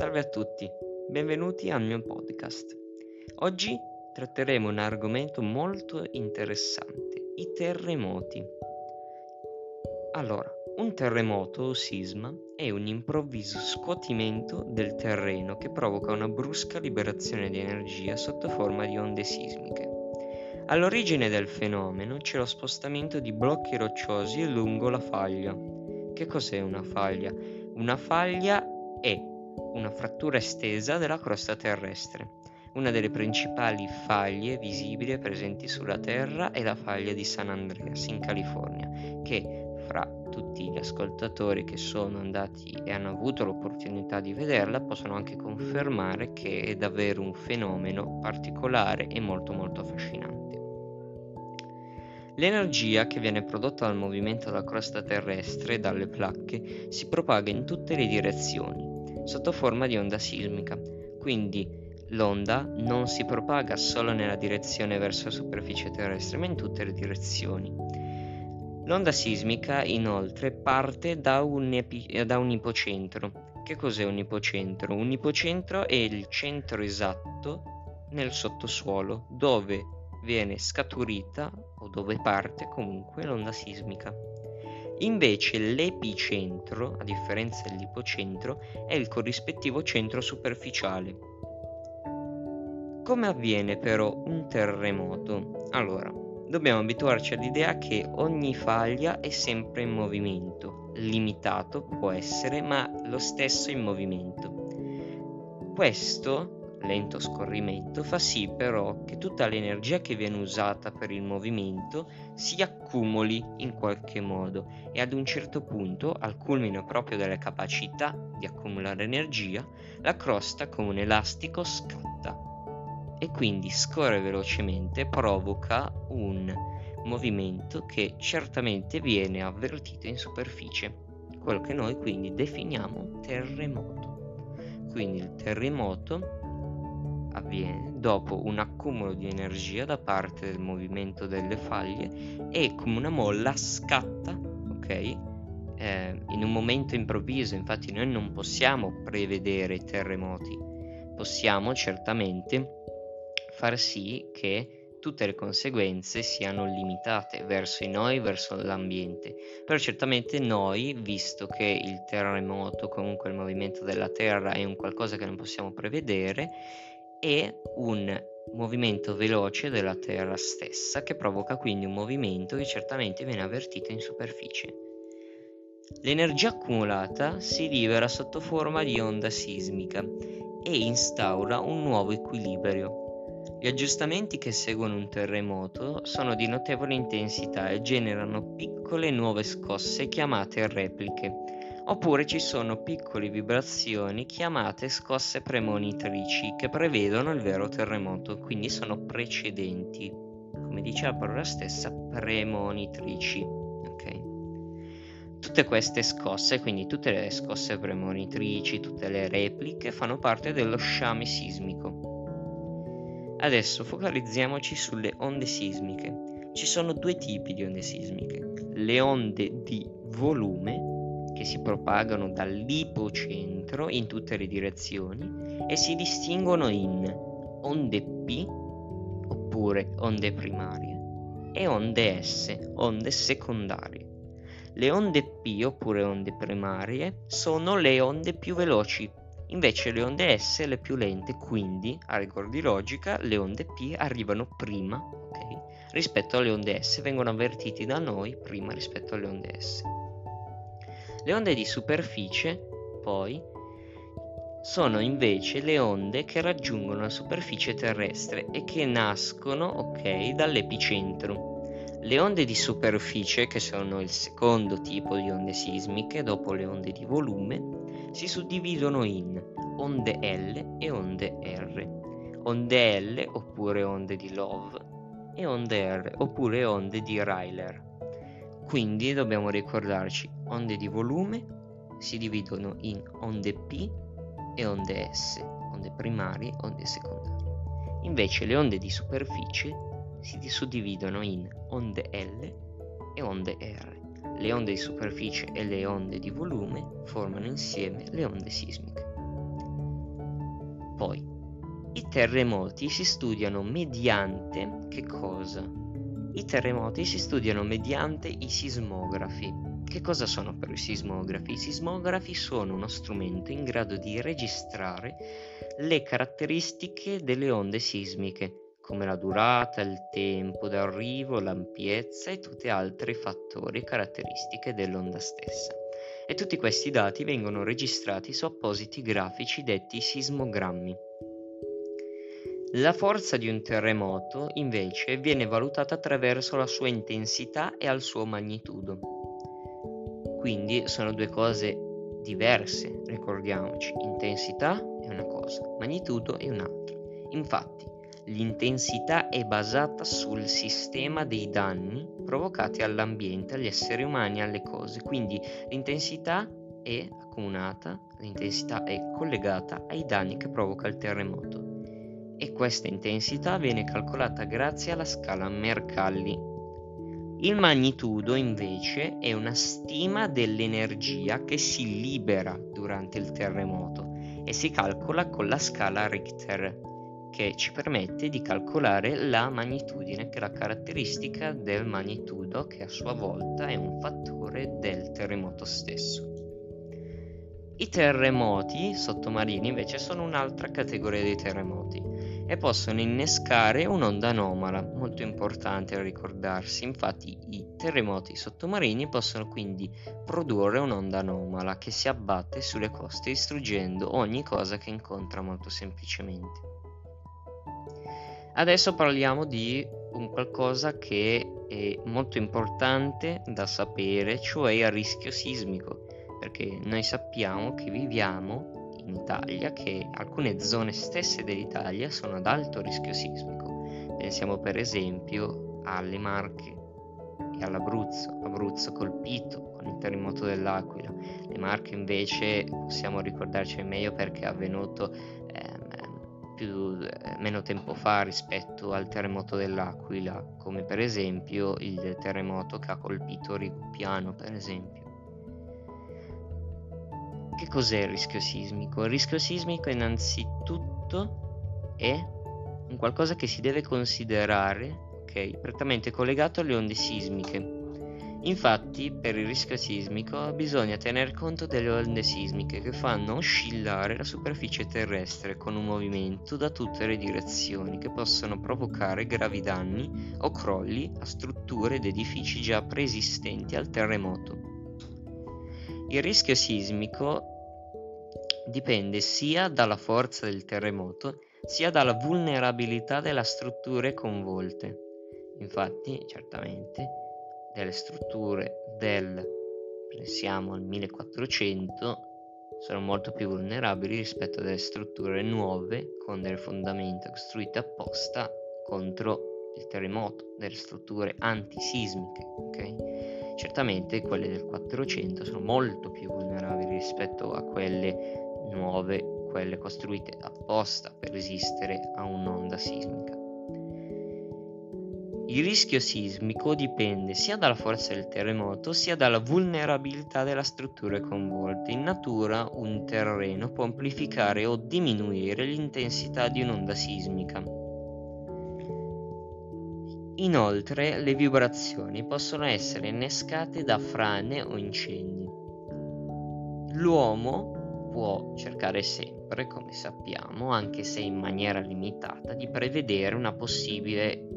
Salve a tutti, benvenuti al mio podcast. Oggi tratteremo un argomento molto interessante, i terremoti. Allora, un terremoto o sisma è un improvviso scuotimento del terreno che provoca una brusca liberazione di energia sotto forma di onde sismiche. All'origine del fenomeno c'è lo spostamento di blocchi rocciosi lungo la faglia. Che cos'è una faglia? Una faglia è una frattura estesa della crosta terrestre. Una delle principali faglie visibili presenti sulla Terra è la faglia di San Andreas in California, che fra tutti gli ascoltatori che sono andati e hanno avuto l'opportunità di vederla possono anche confermare che è davvero un fenomeno particolare e molto molto affascinante. L'energia che viene prodotta dal movimento della crosta terrestre e dalle placche si propaga in tutte le direzioni, sotto forma di onda sismica, quindi l'onda non si propaga solo nella direzione verso la superficie terrestre, ma in tutte le direzioni. L'onda sismica inoltre parte da un, epi- da un ipocentro. Che cos'è un ipocentro? Un ipocentro è il centro esatto nel sottosuolo dove viene scaturita o dove parte comunque l'onda sismica. Invece l'epicentro, a differenza dell'ipocentro, è il corrispettivo centro superficiale. Come avviene però un terremoto? Allora, dobbiamo abituarci all'idea che ogni faglia è sempre in movimento, limitato può essere, ma lo stesso in movimento. Questo lento scorrimento fa sì però che tutta l'energia che viene usata per il movimento si accumuli in qualche modo e ad un certo punto, al culmine proprio delle capacità di accumulare energia, la crosta come un elastico scatta e quindi scorre velocemente provoca un movimento che certamente viene avvertito in superficie, quello che noi quindi definiamo terremoto. Quindi il terremoto avviene dopo un accumulo di energia da parte del movimento delle faglie e come una molla scatta, ok? Eh, in un momento improvviso, infatti noi non possiamo prevedere terremoti, possiamo certamente far sì che tutte le conseguenze siano limitate verso di noi, verso l'ambiente. Però certamente noi, visto che il terremoto, comunque il movimento della Terra è un qualcosa che non possiamo prevedere, è un movimento veloce della Terra stessa che provoca quindi un movimento che certamente viene avvertito in superficie. L'energia accumulata si libera sotto forma di onda sismica e instaura un nuovo equilibrio. Gli aggiustamenti che seguono un terremoto sono di notevole intensità e generano piccole nuove scosse chiamate repliche Oppure ci sono piccole vibrazioni chiamate scosse premonitrici che prevedono il vero terremoto, quindi sono precedenti, come dice la parola stessa, premonitrici. Okay? Tutte queste scosse, quindi tutte le scosse premonitrici, tutte le repliche, fanno parte dello sciame sismico. Adesso focalizziamoci sulle onde sismiche. Ci sono due tipi di onde sismiche, le onde di volume che si propagano dall'ipocentro in tutte le direzioni e si distinguono in onde P oppure onde primarie e onde S, onde secondarie. Le onde P oppure onde primarie sono le onde più veloci, invece le onde S le più lente, quindi a rigor di logica le onde P arrivano prima okay, rispetto alle onde S, vengono avvertiti da noi prima rispetto alle onde S. Le onde di superficie, poi, sono invece le onde che raggiungono la superficie terrestre e che nascono, ok, dall'epicentro. Le onde di superficie, che sono il secondo tipo di onde sismiche dopo le onde di volume, si suddividono in onde L e onde R. Onde L oppure onde di Love e onde R oppure onde di Rayleigh. Quindi dobbiamo ricordarci, onde di volume si dividono in onde P e onde S, onde primarie e onde secondarie. Invece le onde di superficie si suddividono in onde L e onde R. Le onde di superficie e le onde di volume formano insieme le onde sismiche. Poi, i terremoti si studiano mediante che cosa? I terremoti si studiano mediante i sismografi. Che cosa sono però i sismografi? I sismografi sono uno strumento in grado di registrare le caratteristiche delle onde sismiche, come la durata, il tempo d'arrivo, l'ampiezza e tutti altri fattori e caratteristiche dell'onda stessa. E tutti questi dati vengono registrati su appositi grafici detti sismogrammi. La forza di un terremoto, invece, viene valutata attraverso la sua intensità e al suo magnitudo. Quindi sono due cose diverse, ricordiamoci. Intensità è una cosa, magnitudo è un'altra. Infatti, l'intensità è basata sul sistema dei danni provocati all'ambiente, agli esseri umani, alle cose. Quindi l'intensità è accomunata, l'intensità è collegata ai danni che provoca il terremoto e questa intensità viene calcolata grazie alla scala Mercalli. Il magnitudo invece è una stima dell'energia che si libera durante il terremoto e si calcola con la scala Richter che ci permette di calcolare la magnitudine che è la caratteristica del magnitudo che a sua volta è un fattore del terremoto stesso. I terremoti sottomarini invece sono un'altra categoria di terremoti e possono innescare un'onda anomala, molto importante da ricordarsi. Infatti i terremoti sottomarini possono quindi produrre un'onda anomala che si abbatte sulle coste distruggendo ogni cosa che incontra molto semplicemente. Adesso parliamo di un qualcosa che è molto importante da sapere, cioè il rischio sismico, perché noi sappiamo che viviamo Italia che alcune zone stesse dell'Italia sono ad alto rischio sismico. Pensiamo per esempio alle Marche e all'Abruzzo, Abruzzo colpito con il terremoto dell'Aquila. Le Marche invece possiamo ricordarci meglio perché è avvenuto ehm, eh, meno tempo fa rispetto al terremoto dell'Aquila, come per esempio il terremoto che ha colpito Riguppiano, per esempio. Che cos'è il rischio sismico? Il rischio sismico innanzitutto è un qualcosa che si deve considerare ok, prettamente collegato alle onde sismiche. Infatti, per il rischio sismico bisogna tener conto delle onde sismiche che fanno oscillare la superficie terrestre con un movimento da tutte le direzioni che possono provocare gravi danni o crolli a strutture ed edifici già preesistenti al terremoto. Il rischio sismico dipende sia dalla forza del terremoto sia dalla vulnerabilità delle strutture coinvolte. Infatti, certamente, delle strutture del, pensiamo al 1400, sono molto più vulnerabili rispetto a delle strutture nuove con delle fondamenta costruite apposta contro il terremoto, delle strutture antisismiche, ok? Certamente quelle del 400 sono molto più vulnerabili rispetto a quelle nuove, quelle costruite apposta per resistere a un'onda sismica. Il rischio sismico dipende sia dalla forza del terremoto sia dalla vulnerabilità delle strutture coinvolte. In natura un terreno può amplificare o diminuire l'intensità di un'onda sismica. Inoltre le vibrazioni possono essere innescate da frane o incendi. L'uomo può cercare sempre, come sappiamo, anche se in maniera limitata, di prevedere una possibile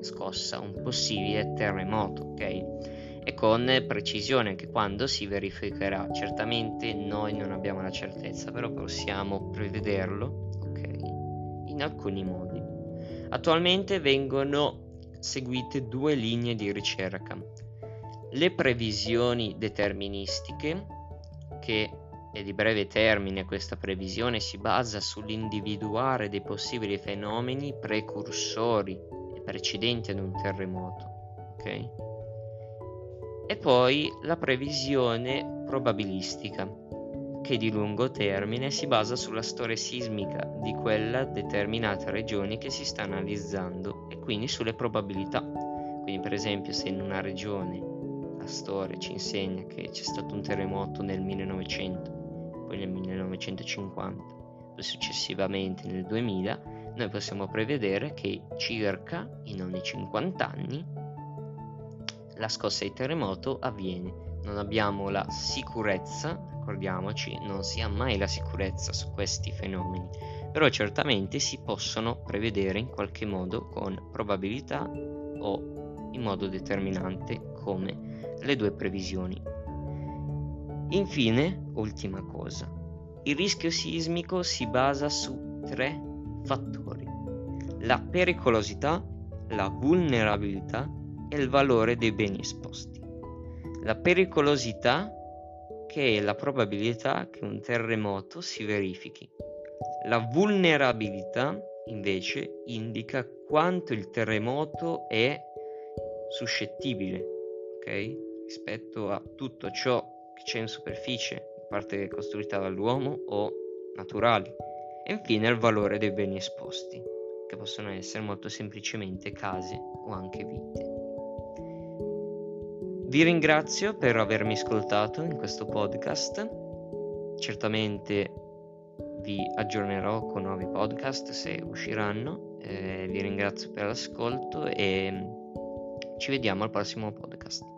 scossa, un possibile terremoto, ok? E con precisione anche quando si verificherà. Certamente noi non abbiamo la certezza, però possiamo prevederlo, ok? In alcuni modi. Attualmente vengono seguite due linee di ricerca. Le previsioni deterministiche, che è di breve termine questa previsione si basa sull'individuare dei possibili fenomeni precursori e precedenti ad un terremoto. Okay? E poi la previsione probabilistica, che di lungo termine si basa sulla storia sismica di quella determinata regione che si sta analizzando e quindi sulle probabilità. Quindi per esempio se in una regione la storia ci insegna che c'è stato un terremoto nel 1900, poi nel 1950, successivamente nel 2000, noi possiamo prevedere che circa in ogni 50 anni la scossa di terremoto avviene. Non abbiamo la sicurezza, ricordiamoci, non si ha mai la sicurezza su questi fenomeni, però certamente si possono prevedere in qualche modo con probabilità o in modo determinante come le due previsioni. Infine, ultima cosa, il rischio sismico si basa su tre fattori. La pericolosità, la vulnerabilità e il valore dei beni esposti. La pericolosità che è la probabilità che un terremoto si verifichi. La vulnerabilità invece indica quanto il terremoto è suscettibile, ok? Rispetto a tutto ciò che c'è in superficie, parte costruita dall'uomo o naturali. E infine il valore dei beni esposti, che possono essere molto semplicemente case o anche vite. Vi ringrazio per avermi ascoltato in questo podcast. Certamente vi aggiornerò con nuovi podcast se usciranno. Eh, vi ringrazio per l'ascolto e ci vediamo al prossimo podcast.